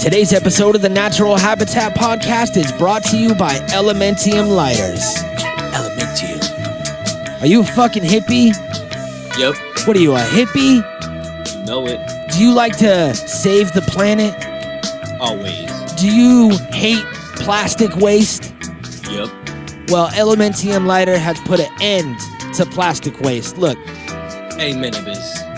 Today's episode of the Natural Habitat Podcast is brought to you by Elementium Lighters. Elementium. Are you a fucking hippie? Yep, What are you, a hippie? you know it. Do you like to save the planet? Always. Do you hate plastic waste? Yep. Well, Elementium Lighter has put an end to plastic waste. Look, Amen.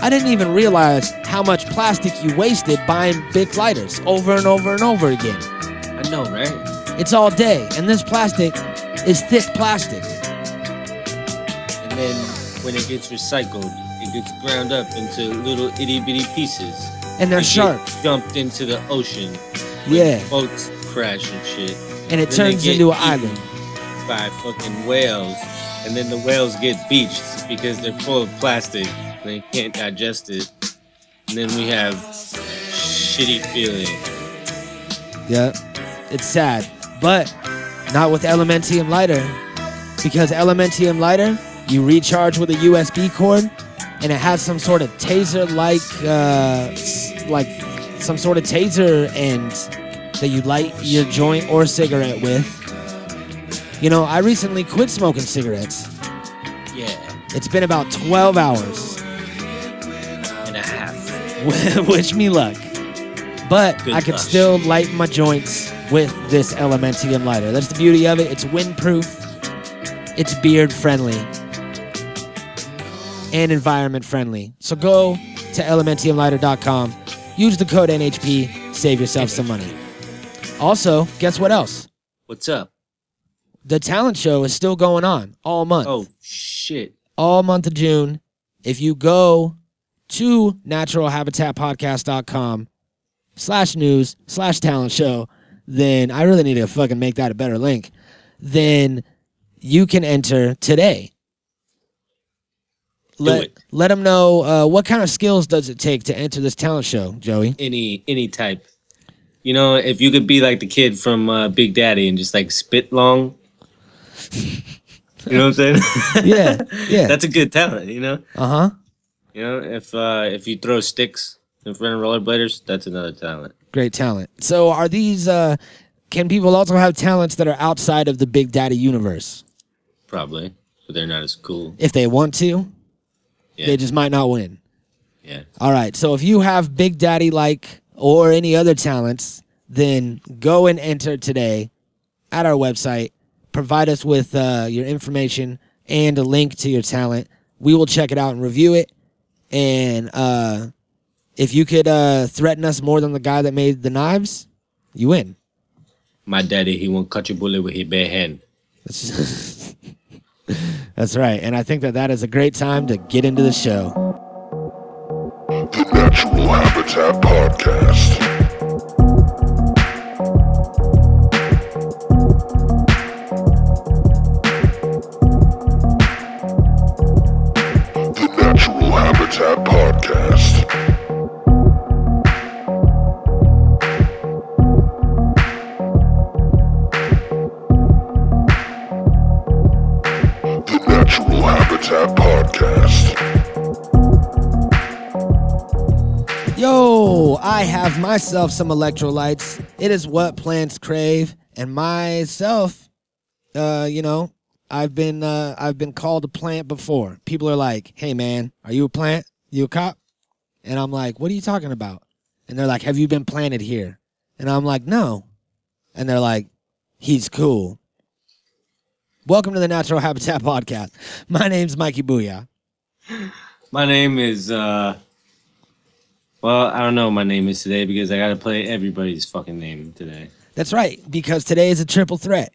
I didn't even realize how much plastic you wasted buying big lighters over and over and over again. I know, right? It's all day, and this plastic is thick plastic. And then when it gets recycled, it gets ground up into little itty bitty pieces. And they're sharp. Dumped into the ocean. Yeah. Boats crash and shit. And it Then turns into an island. By fucking whales. And then the whales get beached because they're full of plastic. And they can't digest it. And then we have shitty feeling. Yeah. It's sad. But not with Elementium Lighter. Because Elementium Lighter, you recharge with a USB cord, and it has some sort of taser like, uh, like some sort of taser end that you light your joint or cigarette with. You know, I recently quit smoking cigarettes. Yeah. It's been about 12 hours. And a half. Wish me luck. But Good I could gosh. still light my joints with this Elementium lighter. That's the beauty of it. It's windproof, it's beard friendly, and environment friendly. So go to elementiumlighter.com, use the code NHP, save yourself some money. Also, guess what else? What's up? The talent show is still going on all month. Oh shit. all month of June. If you go to naturalhabitatpodcast.com slash news slash talent show, then I really need to fucking make that a better link. Then you can enter today. Let, it. let them know uh, what kind of skills does it take to enter this talent show, Joey. Any any type. You know, if you could be like the kid from uh, Big Daddy and just like spit long. You know what I'm saying? Yeah, yeah. That's a good talent, you know? Uh huh. You know, if uh if you throw sticks in front of rollerbladers, that's another talent. Great talent. So, are these? Uh, can people also have talents that are outside of the Big Daddy universe Probably. But they're not as cool. if they want to? Yeah. They just might not win. Yeah. All right. So if you have Big Daddy like or any other talents, then go and enter today at our website. Provide us with uh, your information and a link to your talent. We will check it out and review it. And uh, if you could uh, threaten us more than the guy that made the knives, you win. My daddy, he won't cut your bullet with his bare hand. That's, That's right. And I think that that is a great time to get into the show. The Natural Habitat Podcast. I have myself some electrolytes. It is what plants crave, and myself, uh, you know, I've been uh, I've been called a plant before. People are like, "Hey, man, are you a plant? You a cop?" And I'm like, "What are you talking about?" And they're like, "Have you been planted here?" And I'm like, "No." And they're like, "He's cool." Welcome to the Natural Habitat Podcast. My name's Mikey Booyah. My name is uh well, I don't know what my name is today because I gotta play everybody's fucking name today. That's right, because today is a triple threat.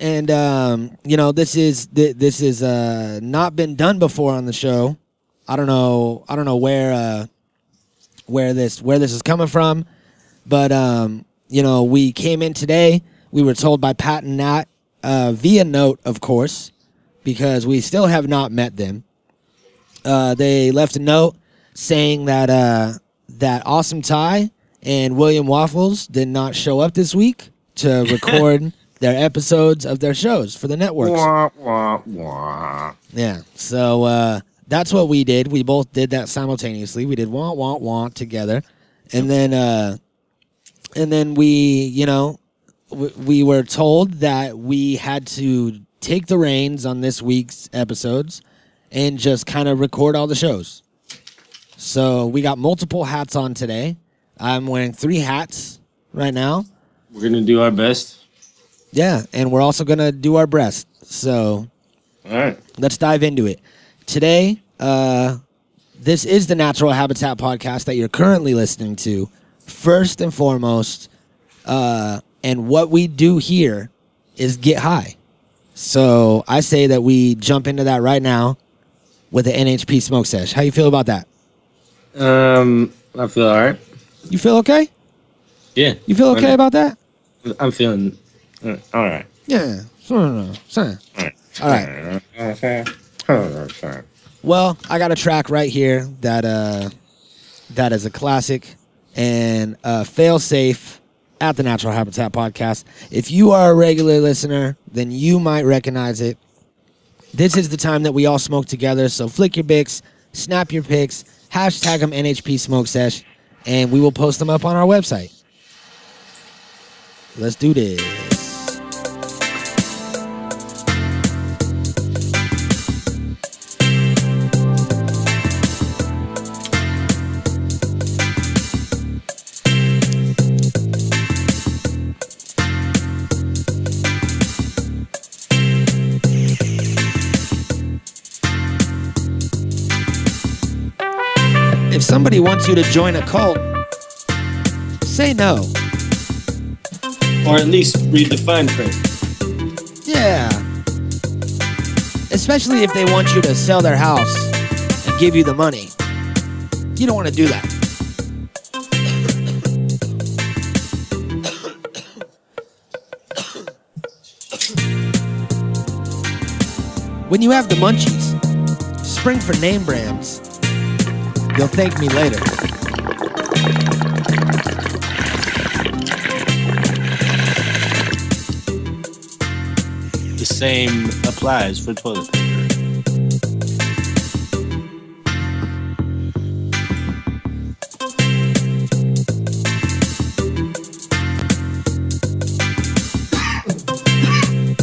And um, you know, this is th- this is uh not been done before on the show. I don't know I don't know where uh where this where this is coming from, but um, you know, we came in today. We were told by Pat and Nat uh, via note, of course, because we still have not met them. Uh, they left a note saying that uh, that Awesome Ty and William Waffles did not show up this week to record their episodes of their shows for the networks. Wah, wah, wah. Yeah. So uh, that's what we did. We both did that simultaneously. We did want, want, want together. And then uh, and then we, you know, w- we were told that we had to take the reins on this week's episodes and just kind of record all the shows. So we got multiple hats on today. I'm wearing three hats right now. We're gonna do our best. Yeah, and we're also gonna do our best. So All right. let's dive into it. Today, uh, this is the Natural Habitat podcast that you're currently listening to. First and foremost, uh, and what we do here is get high. So I say that we jump into that right now with the NHP smoke sesh. How you feel about that? Um, I feel all right. You feel okay? Yeah. You feel okay about that? I'm feeling uh, all right. Yeah. All right. All right. Well, I got a track right here that uh that is a classic and uh fail safe at the Natural Habitat podcast. If you are a regular listener, then you might recognize it. This is the time that we all smoke together, so flick your bics, snap your pics, hashtag them NHP Smoke Sesh, and we will post them up on our website. Let's do this. Somebody wants you to join a cult, say no. Or at least read the fine print. Yeah. Especially if they want you to sell their house and give you the money. You don't want to do that. When you have the munchies, spring for name brands. You'll thank me later. The same applies for toilet paper.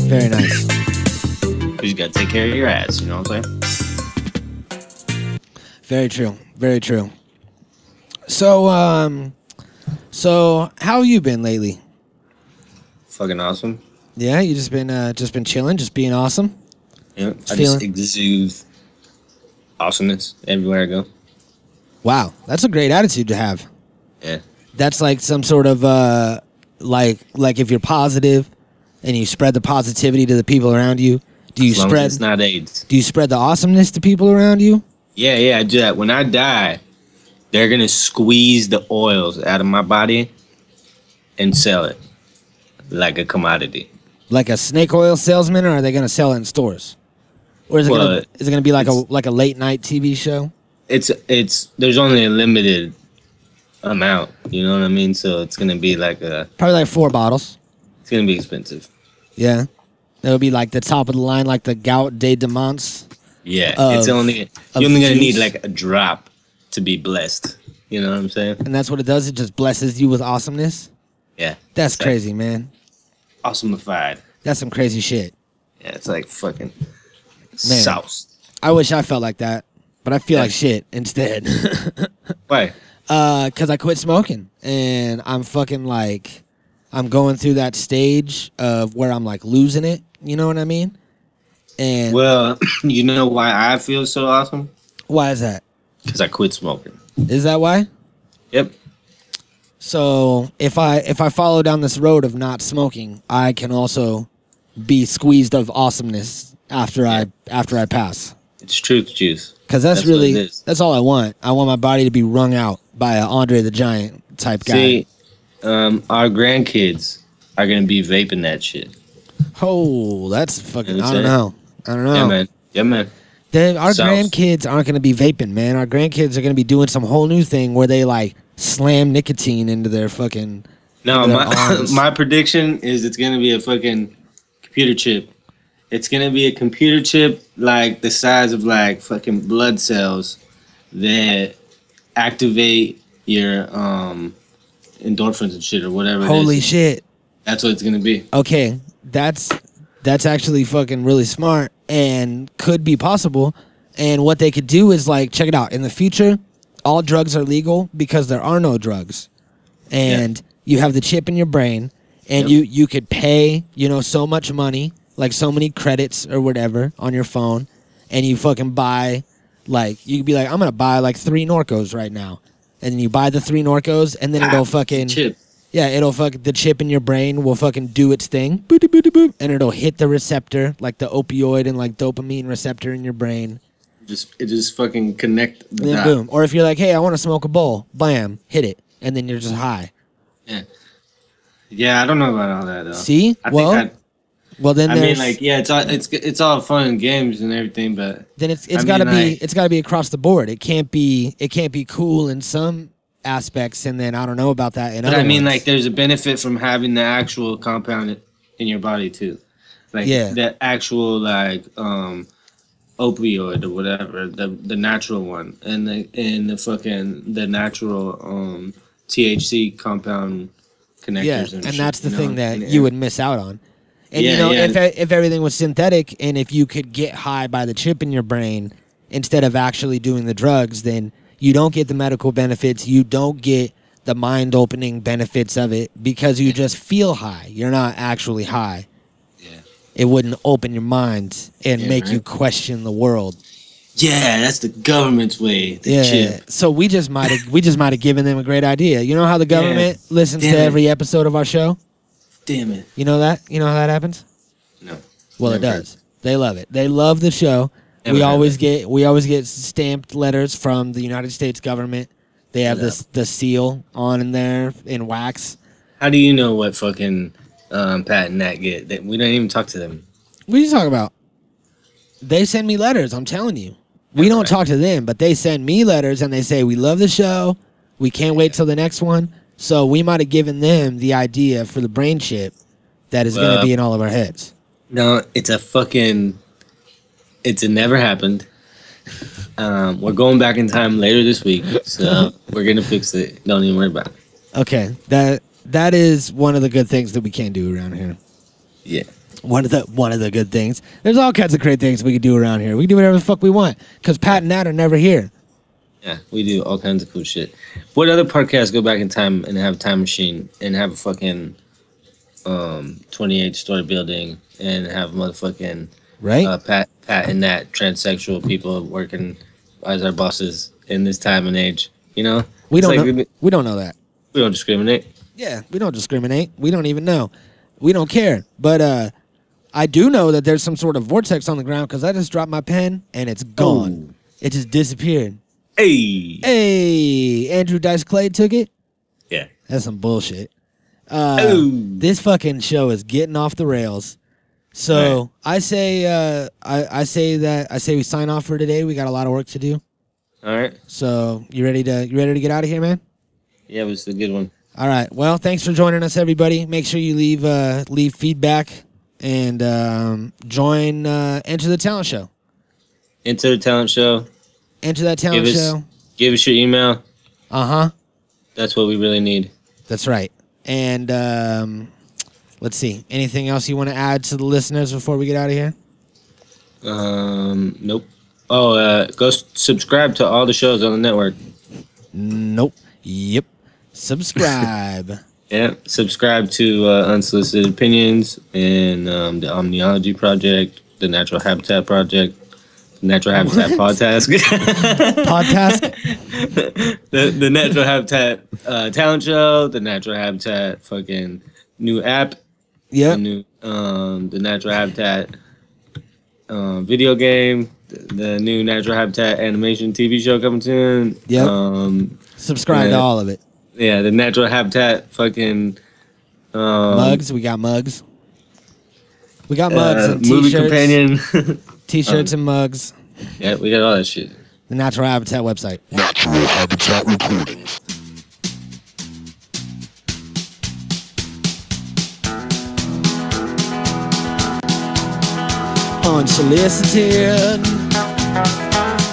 Very nice. You gotta take care of your ass. You know what I'm saying? Very true. Very true. So, um, so how you been lately? Fucking awesome. Yeah, you just been uh, just been chilling, just being awesome. Yeah. I Feeling- just exude awesomeness everywhere I go. Wow, that's a great attitude to have. Yeah. That's like some sort of uh, like like if you're positive and you spread the positivity to the people around you. Do you As long as spread it's not AIDS. do you spread the awesomeness to people around you? Yeah, yeah, I do that. When I die, they're gonna squeeze the oils out of my body and sell it like a commodity. Like a snake oil salesman, or are they going to sell it in stores? Or is it Well, gonna, is it going to be like a like a late night TV show? It's it's there's only a limited amount. You know what I mean? So it's gonna be like a Probably like four bottles. it's gonna be expensive. Yeah, it'll be like the top of the line, like the Goût de Diamants. Yeah, Of- it's only you're only gonna need like a drop to be blessed. You know what I'm saying? and that's what it does. It just blesses you with awesomeness. Yeah, That's It's like crazy, man. Awesomeified. That's some crazy shit. Yeah, it's like fucking Man. sauce. I wish I felt like that, but I feel Yeah. like shit instead. Why? uh, cause I quit smoking, and I'm fucking like, I'm going through that stage of where I'm like losing it. You know what I mean? And Well, you know why I feel so awesome? why is that? Because I quit smoking. Is that why? Yep. So if I if I follow down this road of not smoking, I can also be squeezed of awesomeness after I after I pass. It's truth juice. Because that's, That's really that's all I want. I want my body to be wrung out by a Andre the Giant type guy. See, um, our grandkids are gonna be vaping that shit. oh, that's fucking. You know I don't know. I don't know. Yeah, man. Yeah, man. They- our Sounds- grandkids aren't going to be vaping, man. Our grandkids are going to be doing some whole new thing where they like slam nicotine into their fucking. No, Their my arms. my prediction is it's gonna be a fucking computer chip. It's gonna be a computer chip like the size of like fucking blood cells that activate your um endorphins and shit or whatever. Holy is. shit. That's what it's gonna be. Okay, that's that's actually fucking really smart and could be possible. And what they could do is like check it out. In the future, all drugs are legal because there are no drugs. And you have the chip in your brain and you you could pay, you know, so much money, like so many credits or whatever on your phone and you fucking buy like you could be like I'm going to buy like 3 Norcos right now. And then you buy the 3 Norcos and then it'll ah, fucking Chip. Yeah, it'll fuck the chip in your brain will fucking do its thing, boop, boop, boop, and it'll hit the receptor, like the opioid and like dopamine receptor in your brain. Just it just fucking connect the then boom. Or if you're like, hey, I want to smoke a bowl, bam, hit it, and then you're just high. Yeah. Yeah, I don't know about all that though. See? I well, well then I, mean, like, yeah, it's all it's it's all fun and games and everything, but then it's it's I got to mean, be like- it's got to be across the board. It can't be it can't be cool in some aspects, and then I don't know about that in but I mean, ones. like, there's a benefit from having the actual compound in your body too, like Yeah. the actual like um opioid or whatever, the the natural one, and the and the fucking the natural um THC compound connectors. yeah, and, and shit, that's the you thing know? that And- you would miss out on. And you Yeah, know, yeah. if if everything was synthetic and if you could get high by the chip in your brain instead of actually doing the drugs, then you don't get the medical benefits. You don't get the mind opening benefits of it because you just feel high. You're not actually high. Yeah. It wouldn't open your mind and Yeah, make you question the world. Yeah, that's the government's way. The Yeah. chip. So we just might have we just might have given them a great idea. You know how the government listens Damn to it. every episode of our show? Damn it. You know that? You know how that happens? No. Well, it Never heard. does. They love it. They love the show. Never we always it. get we always get stamped letters from the United States government. They have Yeah. this the seal on in there in wax. How do you know what fucking um, Pat and Nat get? That we don't even talk to them. What are you talking about? They send me letters. I'm telling you. We don't Right. talk to them, but they send me letters and they say we love the show. We can't wait till the next one. So we might have given them the idea for the brain chip that is going to be in all of our heads. No, it's a fucking. It's a never happened. Um, we're going back in time later this week, so we're gonna fix it. Don't even worry about it. Okay, that that is one of the good things that we can do around here. Yeah. one of the one of the good things. There's all kinds of great things we can do around here. We can do whatever the fuck we want because Pat and Nat are never here. Yeah, we do all kinds of cool shit. What other podcasts go back in time and have a time machine and have a fucking um 28 story building and have motherfucking Right? uh, Pat Pat and Nat transsexual people working as our bosses in this time and age? You know, we It's don't like know. We, We don't know that. we don't discriminate. Yeah, we don't discriminate. We don't even know. We don't care. But uh I do know that there's some sort of vortex on the ground because I just dropped my pen and it's gone. It just disappeared. Hey. Hey, Andrew Dice Clay took it. Yeah. That's some bullshit. Uh, Oh. This fucking show is getting off the rails. So Right. I say, uh, I, I say that I say we sign off for today. We got a lot of work to do. All right. So you ready to you ready to get out of here, man? Yeah, it was a good one. All right. Well, thanks for joining us, everybody. Make sure you leave uh, leave feedback and um, join uh, Enter the Talent Show. Enter the talent show. Enter that talent Give us- show. Give us your email. Uh huh. That's what we really need. That's right. And um, let's see. Anything else you want to add to the listeners before we get out of here? Um, nope. Oh, uh, go subscribe to all the shows on the network. Nope. Yep. Subscribe. Yeah, subscribe to uh, Unsolicited Opinions and um, the Omniology Project, the Natural Habitat Project, the Natural Habitat Podcast, Podcast. the the Natural Habitat uh, Talent Show, the Natural Habitat fucking new app, the new um, the Natural Habitat um, video game, the, the new Natural Habitat animation TV show coming soon. Yep. Um, Subscribe to all of it. yeah, the Natural Habitat fucking um, mugs. We got mugs. We got mugs uh, and t-shirts. Movie companion. T-shirts and mugs. yeah, we got all that shit. The Natural Habitat website. Natural Habitat Recordings. Unsolicited.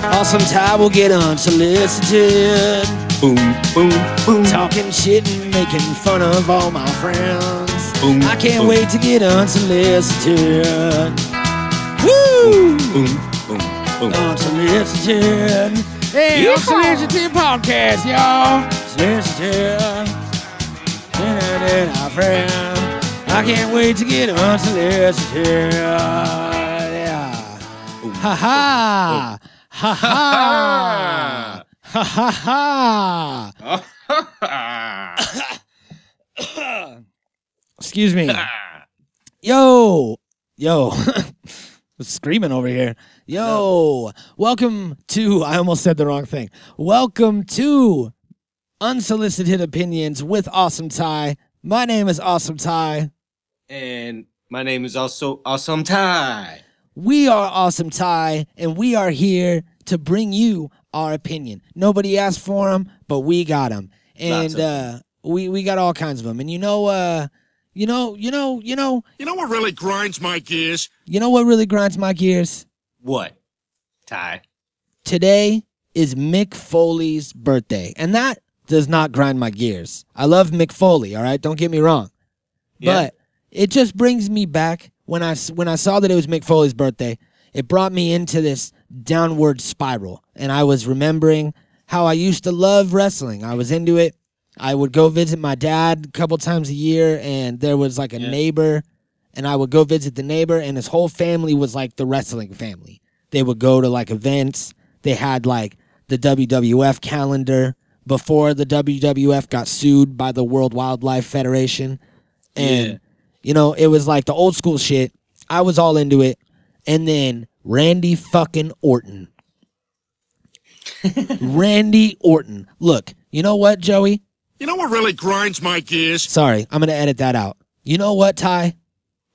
Awesome time will get unsolicited. boom, boom, boom. Talking shit and making fun of all my friends. Boom, I can't boom. wait to get unsolicited. Woo! Boom, boom, boom. Unsolicited. Hey, Yeehaw. unsolicited podcast, y'all. Solicited. Our friend. I can't wait to get unsolicited. Yeah. Ha ha. Ha ha. Ha ha ha. Excuse me. Yo. Yo. screaming over here. Yo. Welcome to I almost said the wrong thing. Welcome to Unsolicited Opinions with Awesome Ty. My name is Awesome Ty. and my name is also Awesome Ty. We are Awesome Ty, and we are here to bring you our opinion. Nobody asked for them, but we got them, and uh, we we got all kinds of them. And you know, uh, you know, you know, you know, You know what really grinds my gears? you know what really grinds my gears? What? Ty. Today is Mick Foley's birthday, and that does not grind my gears. I love Mick Foley. All right, don't get me wrong, Yeah. but it just brings me back when I when I saw that it was Mick Foley's birthday. It brought me into this downward spiral, and I was remembering how I used to love wrestling. I was into it. I would go visit my dad a couple times a year, and there was like a Yeah. neighbor, and I would go visit the neighbor, and his whole family was like the wrestling family. They would go to like events. They had like the WWF calendar before the WWF got sued by the World Wildlife Federation. And Yeah. You know, it was like the old school shit. I was all into it. And then Randy fucking Orton. Randy Orton. Look, you know what, Joey? You know what really grinds my gears? Sorry, I'm going to edit that out. You know what, Ty?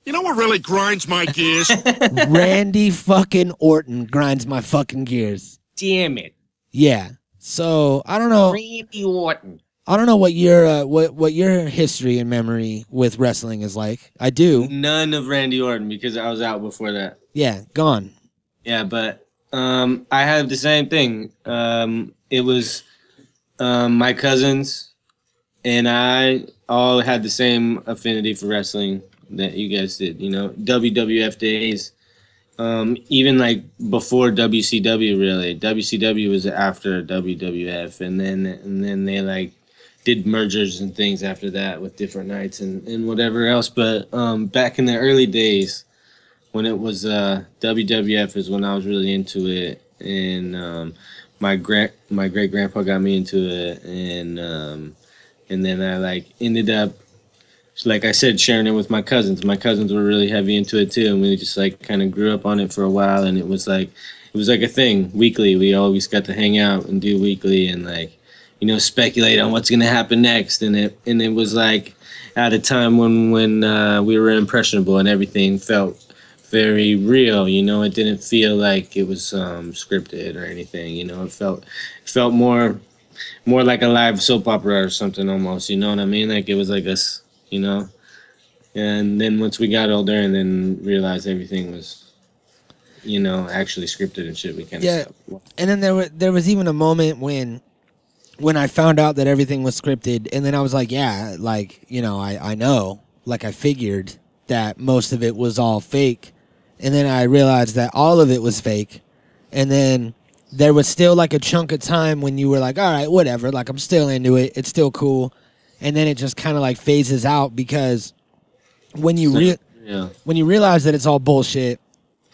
You know what really grinds my gears? Randy fucking Orton grinds my fucking gears. Damn it. Yeah. So, I don't know. Randy Orton. I don't know what your uh, what what your history and memory with wrestling is like. I do. None of Randy Orton because I was out before that. Yeah, gone. Yeah, but um, I had the same thing. Um, it was um, my cousins and I all had the same affinity for wrestling that you guys did. You know, WWF days. Um, even like before WCW, really. WCW was after WWF, and then and then they like did mergers and things after that with different nights and, and whatever else. But um, back in the early days, when it was uh, WWF is when I was really into it, and um, my grand my great grandpa got me into it, and um, and then I like ended up like I said sharing it with my cousins. My cousins were really heavy into it too, and we just like kind of grew up on it for a while, and it was like it was like a thing weekly. We always got to hang out and do weekly, and like you know speculate on what's gonna happen next, and it and it was like at a time when when uh, we were impressionable and everything felt very real. You know, it didn't feel like it was um, scripted or anything. You know, it felt it felt more more like a live soap opera or something almost. You know what I mean? Like it was like us. You know. And then once we got older and then realized everything was, you know, actually scripted and shit, we kind of Yeah. And then there was there was even a moment when when I found out that everything was scripted, and then I was like, yeah, like you know, I I know, like I figured that most of it was all fake, and then I realized that all of it was fake, and then there was still like a chunk of time when you were like, all right, whatever, like I'm still into it, it's still cool, and then it just kind of like phases out because when you re- Yeah. when you realize that it's all bullshit,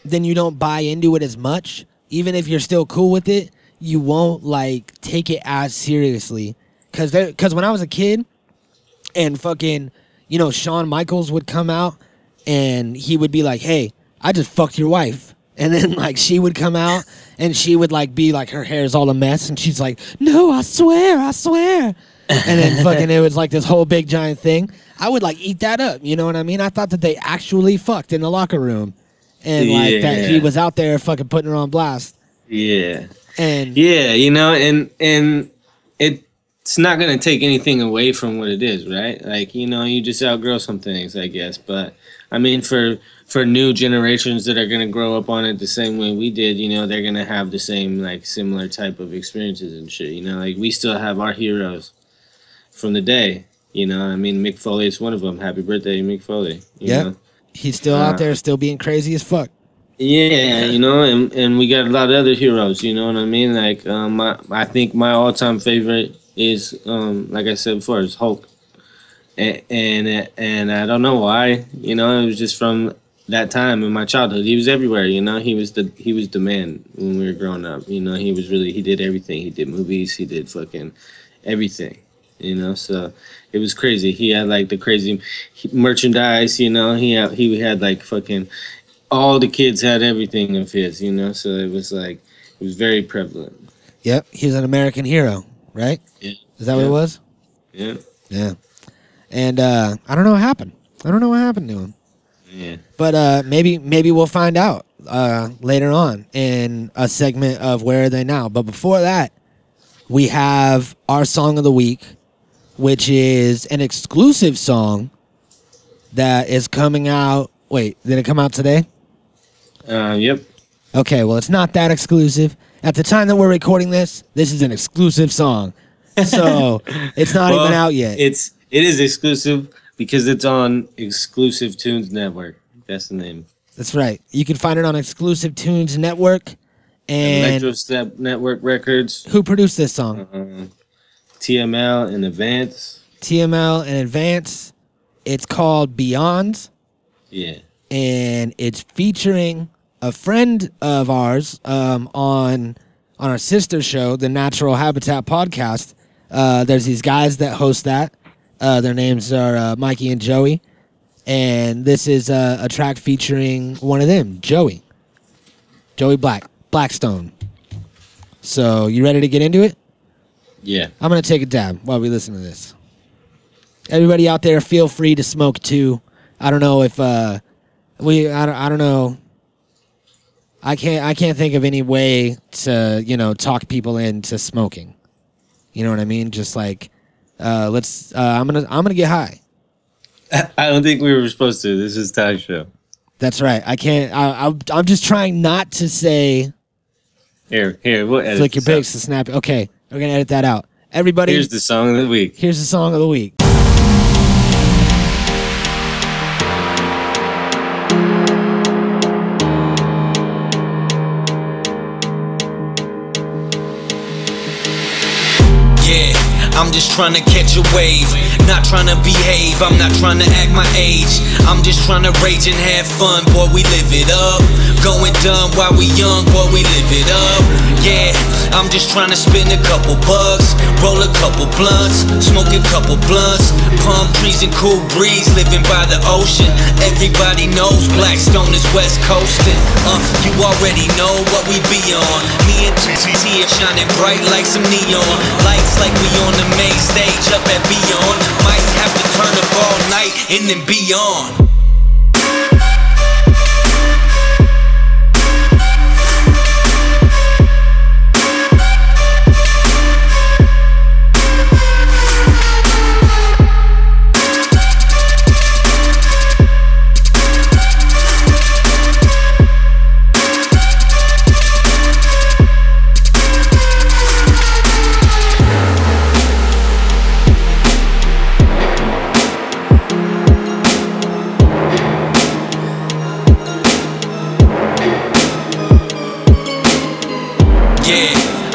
then you don't buy into it as much. Even if you're still cool with it, you won't like take it as seriously. Cause there, cause when I was a kid, and fucking, you know, Shawn Michaels would come out, and he would be like, "Hey, I just fucked your wife," and then like she would come out, and she would like be like her hair's all a mess, and she's like, "No, I swear, I swear." and then fucking it was like this whole big giant thing. I would like eat that up. You know what I mean? I thought that they actually fucked in the locker room, and like that he was out there fucking putting her on blast. Yeah. And Yeah, you know, and and it it's not gonna take anything away from what it is, right? Like you know, you just outgrow some things, I guess. But I mean, for for new generations that are gonna grow up on it the same way we did, you know, they're gonna have the same like similar type of experiences and shit. You know, like we still have our heroes from the day. You know, I mean, Mick Foley is one of them. Happy birthday, Mick Foley. Know? He's still Uh, out there, still being crazy as fuck. Yeah, you know, and, and we got a lot of other heroes. You know what I mean? Like, um, my, I think my all time favorite is, um, like I said before, is Hulk. And, and and I don't know why. You know, it was just from that time in my childhood. He was everywhere. You know, he was the he was the man when we were growing up. You know, he was really he did everything. He did movies. He did fucking everything. You know, so it was crazy. He had like the crazy merchandise. You know, he had he had like fucking all the kids had everything of his, you know, so it was like it was very prevalent. Yep, he was an American hero, right? Yeah. Is that what it was? Yeah. Yeah. And uh, I don't know what happened. I don't know what happened to him. Yeah. But uh, maybe maybe we'll find out uh, later on in a segment of Where Are They Now. But before that, we have our song of the week, which is an exclusive song that is coming out. Wait, did it come out today? Uh, yep. Okay, well, it's not that exclusive. At the time that we're recording this, this is an exclusive song. So it's not even out yet. It's it is exclusive because it's on Exclusive Tunes Network. That's the name. That's right. You can find it on Exclusive Tunes Network. And Electro Step Network Records, who produced this song? uh, TML in advance. TML and Advance. It's called Beyond, Yeah. and it's featuring a friend of ours um, on on our sister show, the Natural Habitat Podcast. Uh, there's these guys that host that. Uh, their names are uh, Mikey and Joey, and this is uh, a track featuring one of them, Joey, Joey Black, Blackstone. So you ready to get into it? Yeah. I'm gonna take a dab while we listen to this. Everybody out there, feel free to smoke too. I don't know if uh, we. I don't. I don't know. I can't. I can't think of any way to you know talk people into smoking. You know what I mean? Just like, uh, let's. Uh, I'm gonna. I'm gonna get high. I don't think we were supposed to. This is Ty's show. That's right. I can't. I, I'm. I'm just trying not to say Here, here, we'll edit flick your pics to snap. Okay, we're gonna edit that out. Everybody, Here's the song of the week. here's the song of the week. I'm just trying to catch a wave. Not trying to behave, I'm not trying to act my age. I'm just trying to rage and have fun, boy, we live it up. Going dumb while we young, boy, we live it up. Yeah, I'm just trying to spin a couple bucks, roll a couple blunts, smoke a couple blunts. Palm trees and cool breeze, living by the ocean. Everybody knows Blackstone is West Coastin'. Uh, you already know what we be on. Me and TTT are shining bright like some neon. Lights like we on the main stage up at Beyond. Might have to turn up all night and then beyond.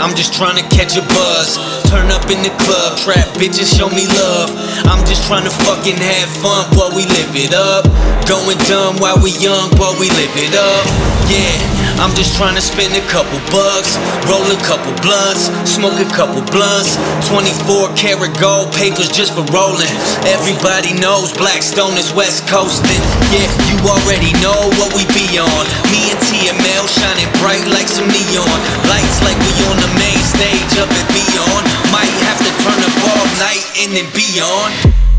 I'm just trying to catch a buzz. Turn up in the club, trap bitches show me love. I'm just trying to fucking have fun, while we live it up. Going dumb while we young, while we live it up. Yeah, I'm just trying to spend a couple bucks, roll a couple blunts, smoke a couple blunts. 24 karat gold papers just for rolling. Everybody knows Blackstone is West Coastin'. Yeah, you already know what we be on. Me and TML shining bright like some neon. Lights like we on the main stage up at Beyond. Might have to turn up all night and then beyond.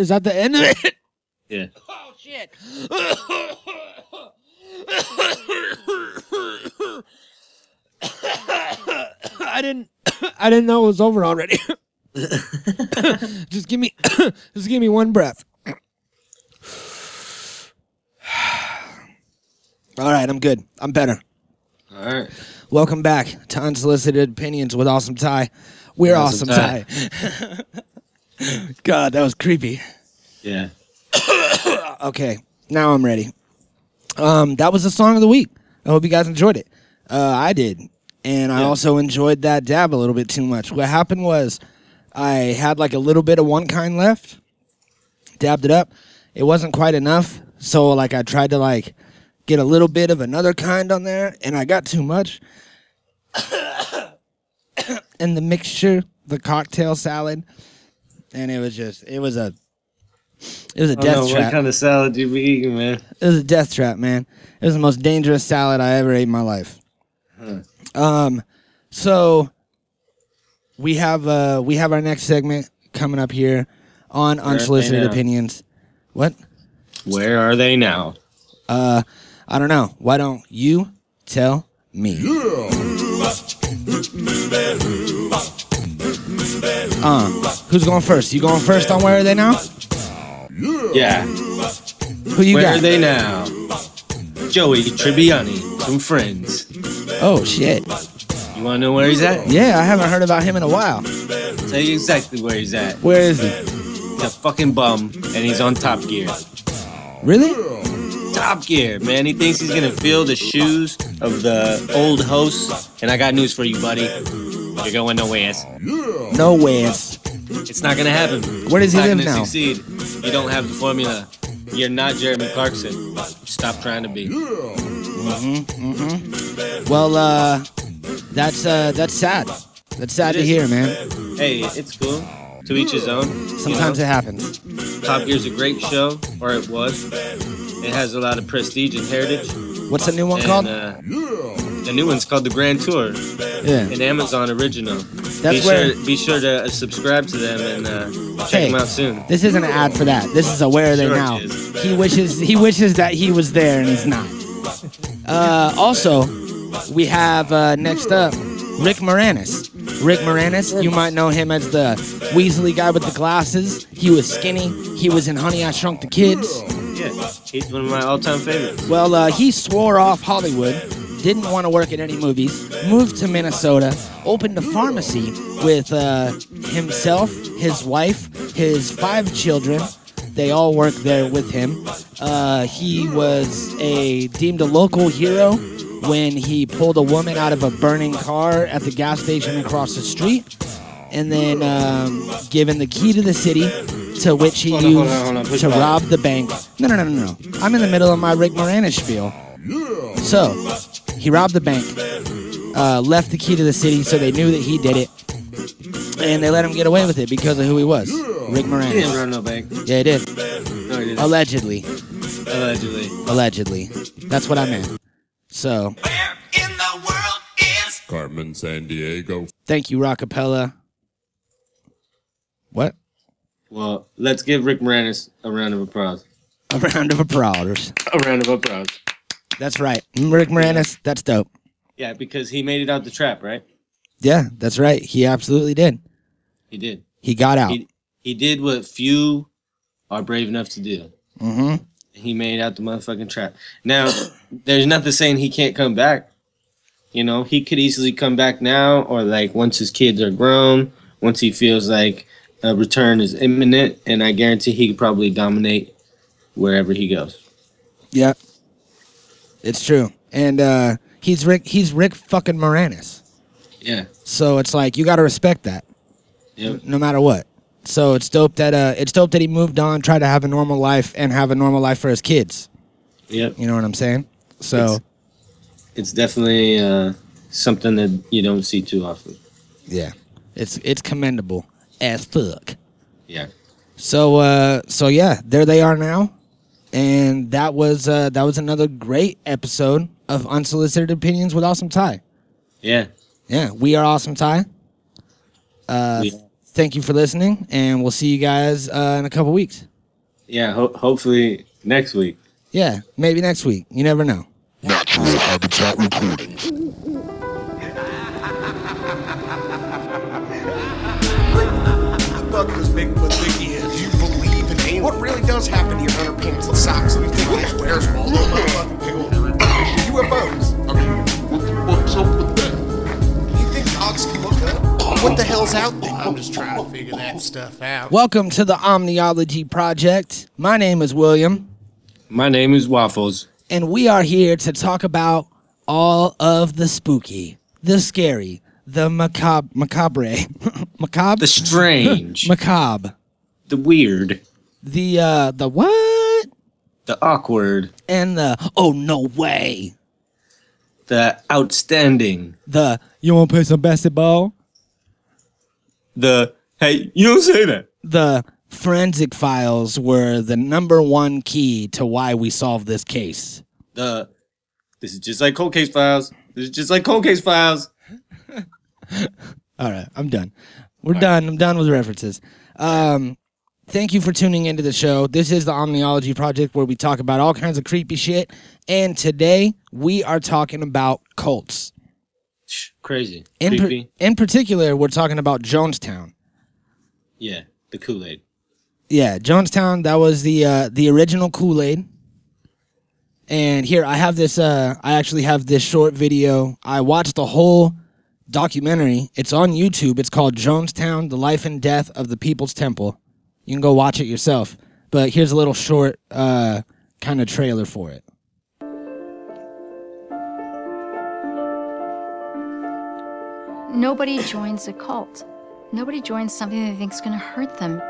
Is that the end of it? Yeah. Oh shit. I didn't I didn't know it was over already. just give me just give me one breath. All right, I'm good. I'm better. All right. Welcome back to Unsolicited Opinions with Awesome Ty. We're Awesome, Awesome Ty. God, that was creepy. Yeah. Okay, now I'm ready. Um, that was the song of the week. I hope you guys enjoyed it. Uh, I did, and I Yeah. also enjoyed that dab a little bit too much. What happened was, I had like a little bit of one kind left, dabbed it up. It wasn't quite enough, so like I tried to like get a little bit of another kind on there, and I got too much. and the mixture, the cocktail salad, and it was just, it was a, it was a death know trap. what kind of salad you be eating, man. It was a death trap, man. It was the most dangerous salad I ever ate in my life. Um, so we have uh we have our next segment coming up here on are they unsolicited opinions. What? Where are they now? Uh, I don't know. Why don't you tell me? Uh, who's going first? You going first on where are they now? Yeah. Who you got? Where got? are they now? Joey Tribbiani, some friends. Oh shit! You want to know where he's at? Yeah, I haven't heard about him in a while. Tell you exactly where he's at. Where is he? He's a fucking bum, and he's on Top Gear. Really? Top Gear, man. He thinks he's gonna fill the shoes of the old hosts. And I got news for you, buddy. You're going nowhere. No ways. It's not gonna happen. Where does he not live gonna now? Succeed. You don't have the formula. You're not Jeremy Clarkson. Stop trying to be. Well, uh, that's uh, that's sad. That's sad to hear, man. Hey, it's cool. To each his own. you Sometimes know? it happens. Top Gear's a great show, or it was. It has a lot of prestige and heritage. What's the new one And, called? uh, the new one's called The Grand Tour, yeah. an Amazon original. That's be where- sure be sure to subscribe to them and uh, check Hey. them out soon. This isn't an ad for that. This is a where are they Sure now? He wishes he wishes that he was there and he's not. Uh, also, we have uh, next up Rick Moranis. Rick Moranis, you might know him as the Weasley guy with the glasses. He was skinny. He was in Honey I Shrunk the Kids. He's one of my all-time favorites. Well, uh, he swore off Hollywood, didn't want to work in any movies, moved to Minnesota, opened a pharmacy with uh, himself, his wife, his five children. They all work there with him. Uh, he was a deemed a local hero when he pulled a woman out of a burning car at the gas station across the street, and then um, given the key to the city, to which he Hold on, used hold on, hold on. To pause. rob the bank. No, no, no, no, no. I'm in the middle of my Rick Moranis spiel. So, he robbed the bank, uh, left the key to the city so they knew that he did it, and they let him get away with it because of who he was. Rick He didn't Moranis. no bank. Yeah, he did. No, he didn't. Allegedly. Allegedly. Allegedly. That's what I meant. So, Where in the world is Carmen Sandiego. thank you, Rockapella. What? Well, let's give Rick Moranis a round of applause. A round of applause. A round of applause. That's right. Rick Moranis, that's dope. Yeah, because he made it out the trap, right? Yeah, that's right. He absolutely did. He did. He got out. He he did what few are brave enough to do. Mm-hmm. He made out the motherfucking trap. Now, there's nothing saying he can't come back. You know, he could easily come back now, or like once his kids are grown, once he feels like a return is imminent, and I guarantee he could probably dominate wherever he goes. Yeah, It's true. And uh he's Rick he's Rick fucking Moranis. Yeah. So it's like you gotta respect that. Yep. No matter what. So it's dope that uh it's dope that he moved on, tried to have a normal life and have a normal life for his kids. Yep. You know what I'm saying? So It's- It's definitely uh, something that you don't see too often. yeah. It's it's commendable as fuck. Yeah. So uh so yeah, there they are now. And that was uh that was another great episode of Unsolicited Opinions with Awesome Ty. Yeah. Yeah, we are Awesome Ty. Uh We- thank you for listening and we'll see you guys uh, in a couple weeks. Yeah, ho- hopefully next week. Yeah, maybe next week. You never know. Natural Habitat Recordings. I thought this Bigfoot thingy is. You believe in aliens? What really does happen to your underpants and socks and you think he just wears them all those motherfucking big UFOs? I mean, what, what's up with that? You think dogs can look up? What the hell's out there? I'm just trying to figure that stuff out. Welcome to the Omniology Project. My name is William, My name is Waffles. and we are here to talk about all of the spooky, the scary, the macabre, macabre, macabre, The strange, macabre, the weird, the uh, the what, the awkward, and the oh no way, the outstanding, the you want to play some basketball, the hey, you don't say that. the forensic files were the number one key to why we solved this case. The this is just like cold case files. This is just like cold case files. All right, I'm done. We're done. I'm done with references. Um, thank you for tuning into the show. This is the Omniology Project where we talk about all kinds of creepy shit. And today we are talking about cults. Crazy, In, creepy. in particular, we're talking about Jonestown. yeah, the Kool Aid. Yeah, Jonestown. That was the uh, the original Kool Aid. And here I have this. Uh, I actually have this short video. I watched the whole documentary. It's on YouTube. It's called Jonestown: The Life and Death of the People's Temple. You can go watch it yourself. But here's a little short uh, kind of trailer for it. Nobody joins a cult. Nobody joins something they think is going to hurt them.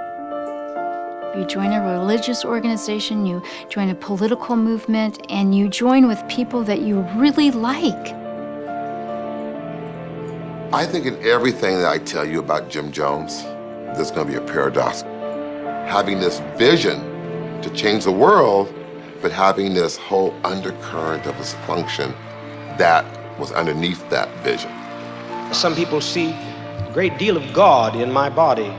You join a religious organization, you join a political movement, and you join with people that you really like. I think in everything that I tell you about Jim Jones, there's going to be a paradox. Having this vision to change the world, but having this whole undercurrent of dysfunction that was underneath that vision. Some people see a great deal of God in my body.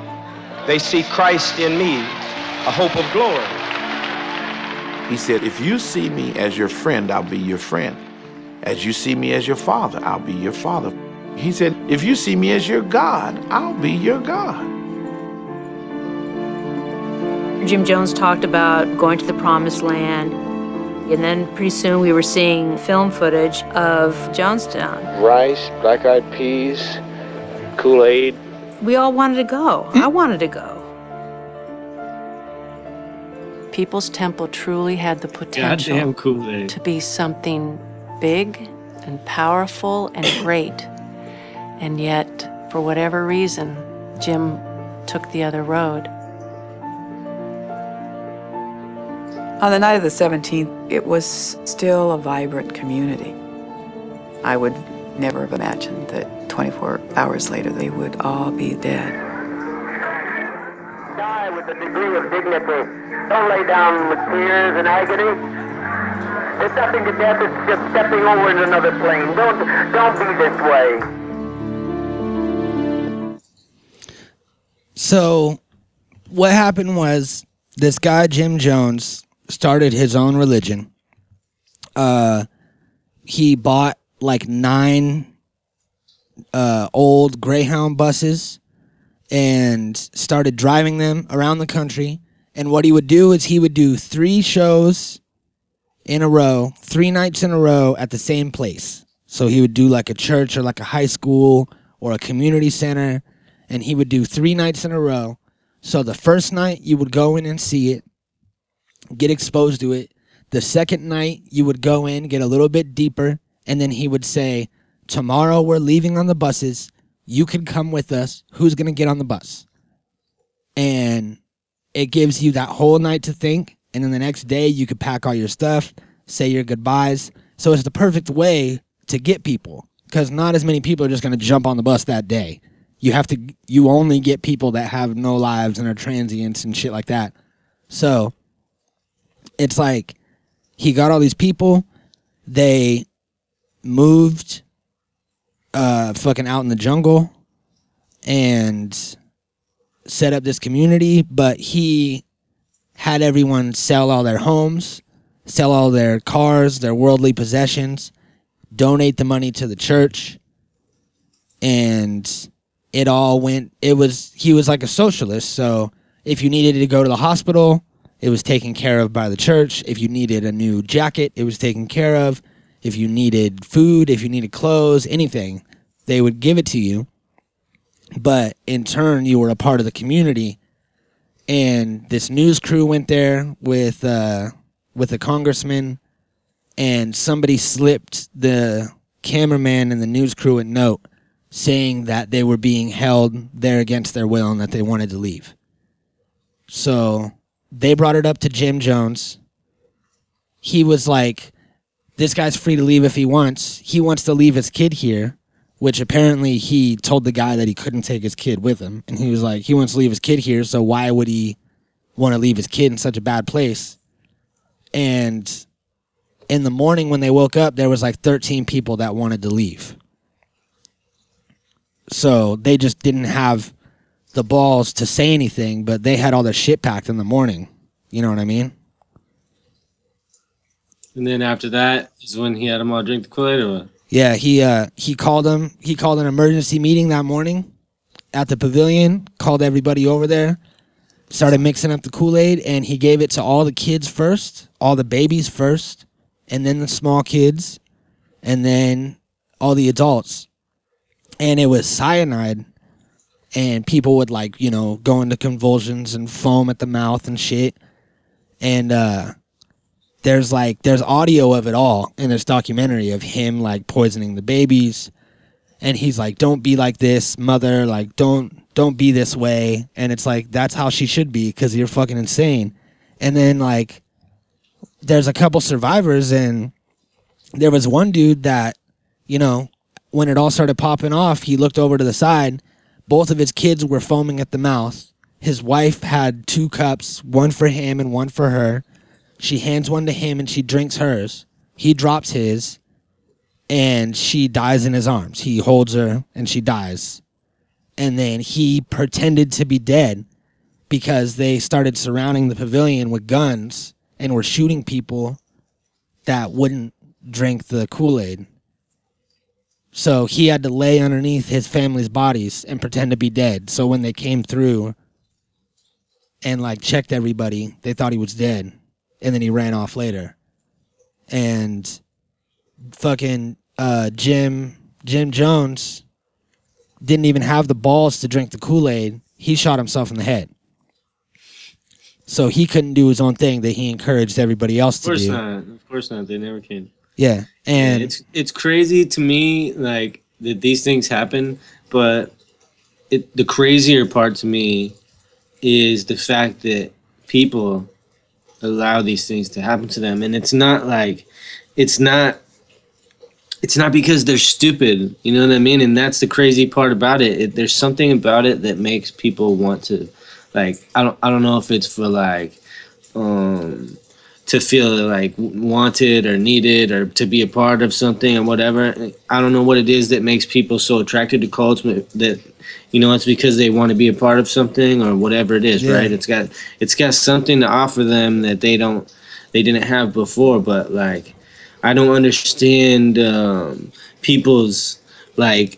They see Christ in me, a hope of glory. He said, If you see me as your friend, I'll be your friend. As you see me as your father, I'll be your father. He said, If you see me as your God, I'll be your God. Jim Jones talked about going to the promised land. And then pretty soon we were seeing film footage of Jonestown. Rice, black eyed peas, Kool Aid. We all wanted to go. I hmm. wanted to go. People's Temple truly had the potential Goddamn Kool Aid. to be something big and powerful and great. And yet, for whatever reason, Jim took the other road. On the night of the 17th, it was still a vibrant community. I would never have imagined that 24 hours later they would all be dead. Die with a degree of dignity. Don't lay down with tears and agony. It's nothing to death, it's just stepping over into another plane. Don't, don't be this way. So, what happened was this guy Jim Jones started his own religion. Uh, he bought like nine uh, old Greyhound buses and started driving them around the country. And what he would do is he would do three shows in a row, three nights in a row at the same place. So he would do like a church or like a high school or a community center, and he would do three nights in a row. So the first night you would go in and see it, get exposed to it. The second night you would go in, get a little bit deeper, and then he would say, Tomorrow we're leaving on the buses. You can come with us. Who's going to get on the bus? And it gives you that whole night to think. And then the next day you could pack all your stuff, say your goodbyes. So it's the perfect way to get people because not as many people are just going to jump on the bus that day. You have to, you only get people that have no lives and are transients and shit like that. So it's like he got all these people, they moved uh fucking out in the jungle and set up this community, but he had everyone sell all their homes, sell all their cars, their worldly possessions, donate the money to the church, and it all went. It was he was like a socialist. So if you needed to go to the hospital, it was taken care of by the church. If you needed a new jacket, it was taken care of. If you needed food, if you needed clothes, anything, they would give it to you. But in turn, you were a part of the community. And this news crew went there with uh, with a congressman, and somebody slipped the cameraman and the news crew a note saying that they were being held there against their will and that they wanted to leave. So they brought it up to Jim Jones. He was like, This guy's free to leave if he wants. He wants to leave his kid here, which apparently he told the guy that he couldn't take his kid with him. And he was like, He wants to leave his kid here, so why would he want to leave his kid in such a bad place? And in the morning when they woke up, there was like 13 people that wanted to leave. So they just didn't have the balls to say anything, but they had all their shit packed in the morning. You know what I mean? And then after that is when he had them all drink the Kool Aid or what? Yeah, he uh he called them. He called an emergency meeting that morning at the pavilion. Called everybody over there. Started mixing up the Kool Aid, and he gave it to all the kids first, all the babies first, and then the small kids, and then all the adults. And it was cyanide, and people would like you know go into convulsions and foam at the mouth and shit. And uh, there's like there's audio of it all in this documentary of him like poisoning the babies. And he's like don't be like this mother. Like don't don't be this way. And it's like that's how she should be because you're fucking insane. And then like there's a couple survivors and there was one dude that you know when it all started popping off he looked over to the side both of his kids were foaming at the mouth his wife had two cups one for him and one for her she hands one to him and she drinks hers. He drops his and she dies in his arms. He holds her and she dies. And then he pretended to be dead because they started surrounding the pavilion with guns and were shooting people that wouldn't drink the Kool Aid. So he had to lay underneath his family's bodies and pretend to be dead. So when they came through and like checked everybody, they thought he was dead and then he ran off later. And fucking uh, Jim Jim Jones didn't even have the balls to drink the Kool Aid. He shot himself in the head. So he couldn't do his own thing that he encouraged everybody else to do. Of course do. not. Of course not. They never can. Yeah, and it's it's crazy to me like that these things happen, but it the crazier part to me is the fact that people allow these things to happen to them and it's not like it's not it's not because they're stupid you know what i mean? And that's the crazy part about it, it there's something about it that makes people want to like i don't i don't know if it's for like um to feel like wanted or needed or to be a part of something or whatever i don't know what it is that makes people so attracted to cults but that you know it's because they want to be a part of something or whatever it is Yeah. right it's got it's got something to offer them that they don't they didn't have before but like i don't understand um people's like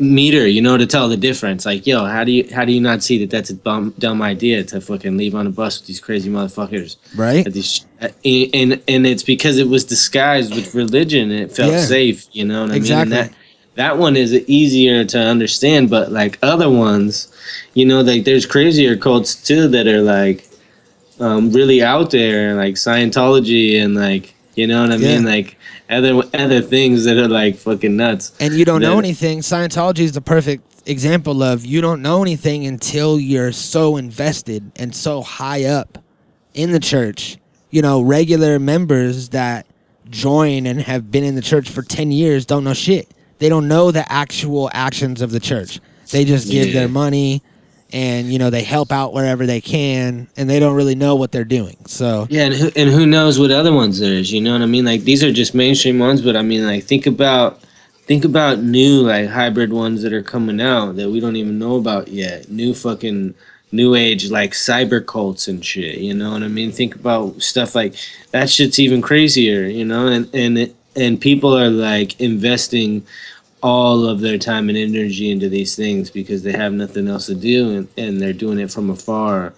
meter you know to tell the difference like yo how do you how do you not see that that's a bum, dumb idea to fucking leave on a bus with these crazy motherfuckers Right. These, uh, and and it's because it was disguised with religion and it felt Yeah. safe you know what Exactly. i mean that that one is easier to understand but like other ones you know like there's crazier cults too that are like um really out there like scientology and like you know what i mean like other other things that are like fucking nuts and you don't know anything. Scientology is the perfect example of you don't know anything until you're so invested and so high up in the church. You know, regular members that join and have been in the church for 10 years don't know shit. They don't know the actual actions of the church. They just give Yeah. their money and, you know, they help out wherever they can and they don't really know what they're doing. So, Yeah, and who, and who knows what other ones there is? You know what I mean? Like these are just mainstream ones, but I mean, like think about think about new like hybrid ones that are coming out that we don't even know about yet. New fucking new age like cyber cults and shit. You know what I mean? Think about stuff like that. Shit's even crazier. You know, and and and people are like investing all of their time and energy into these things because they have nothing else to do and, and they're doing it from afar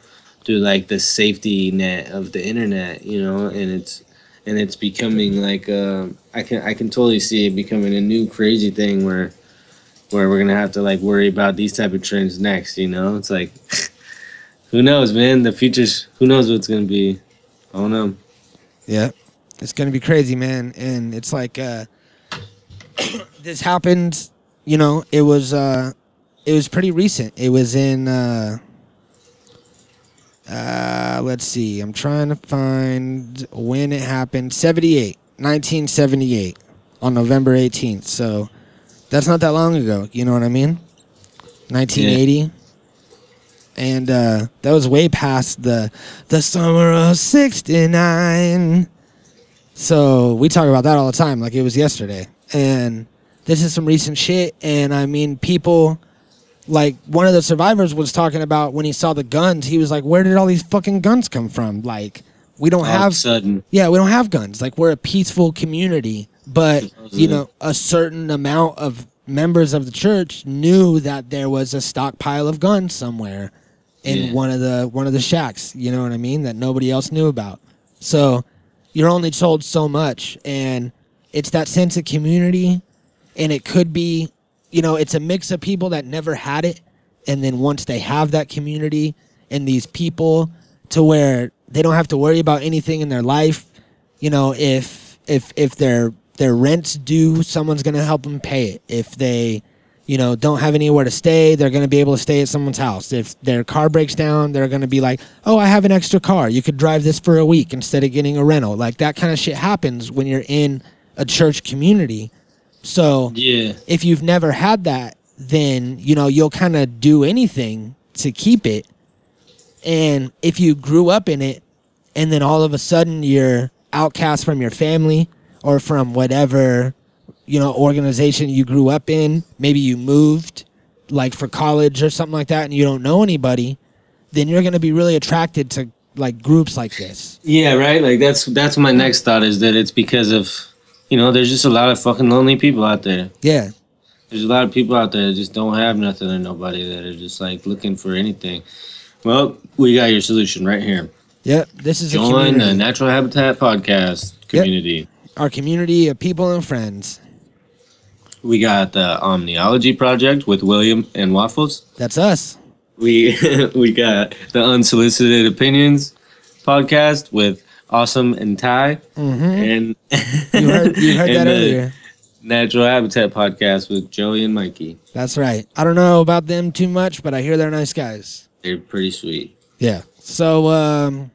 through like the safety net of the internet you know and it's and it's becoming like uh, i can i can totally see it becoming a new crazy thing where where we're gonna have to like worry about these type of trends next you know it's like who knows man the future's who knows what's gonna be i don't know Yeah. It's gonna be crazy, man. And it's like uh this happened, you know, it was uh it was pretty recent. It was in uh uh let's see. I'm trying to find when it happened. 78. 1978 on November 18th. So that's not that long ago, you know what I mean? 1980 and uh, that was way past the the summer of '69. So we talk about that all the time, like it was yesterday. And this is some recent shit. And I mean, people like one of the survivors was talking about when he saw the guns. He was like, "Where did all these fucking guns come from? Like, we don't all of have a sudden yeah, we don't have guns. Like we're a peaceful community, but you know, a certain amount of members of the church knew that there was a stockpile of guns somewhere in Yeah. one of the one of the shacks, you know what I mean, that nobody else knew about. So, you're only told so much and it's that sense of community and it could be, you know, it's a mix of people that never had it and then once they have that community and these people to where they don't have to worry about anything in their life you know if if if their their rent's due someone's going to help them pay it. If they you know don't have anywhere to stay they're going to be able to stay at someone's house. If their car breaks down they're going to be like oh i have an extra car. You could drive this for a week instead of getting a rental. Like that kind of shit happens when you're in a church community so yeah if you've never had that, then you know you'll kind of do anything to keep it. And if you grew up in it, and then all of a sudden you're outcast from your family or from whatever you know organization you grew up in, maybe you moved like for college or something like that, and you don't know anybody, then you're going to be really attracted to like groups like this. Yeah, right. Like that's that's my next thought is that it's because of you know there's just a lot of fucking lonely people out there. Yeah. There's a lot of people out there that just don't have nothing and nobody that are just like looking for anything. Well, we got your solution right here. Yep. This is Join the. Natural Habitat Podcast community. Our community of people and friends. We got the Omniology Project with William and Waffles. That's us. We we got the Unsolicited Opinions podcast with Awesome and Ty. Mhm. And You heard, you heard that earlier. Natural Habitat podcast with Joey and Mikey. That's right. I don't know about them too much, but I hear they're nice guys. They're pretty sweet. Yeah. So um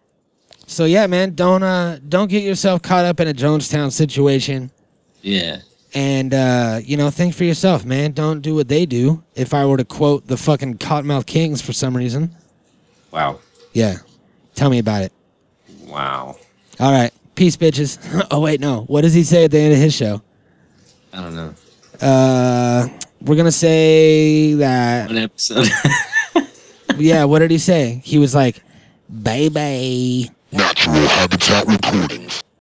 so yeah, man, don't uh don't get yourself caught up in a Jonestown situation Yeah. and uh you know, think for yourself, man. Don't do what they do. If I were to quote the fucking Cottonmouth Kings for some reason. Wow. Yeah. Tell me about it. Wow. All right. Peace bitches. oh wait, no. What does he say at the end of his show? I don't know. Uh we're gonna say that One episode. yeah, what did he say? He was like, baby. Natural Habitat Recordings.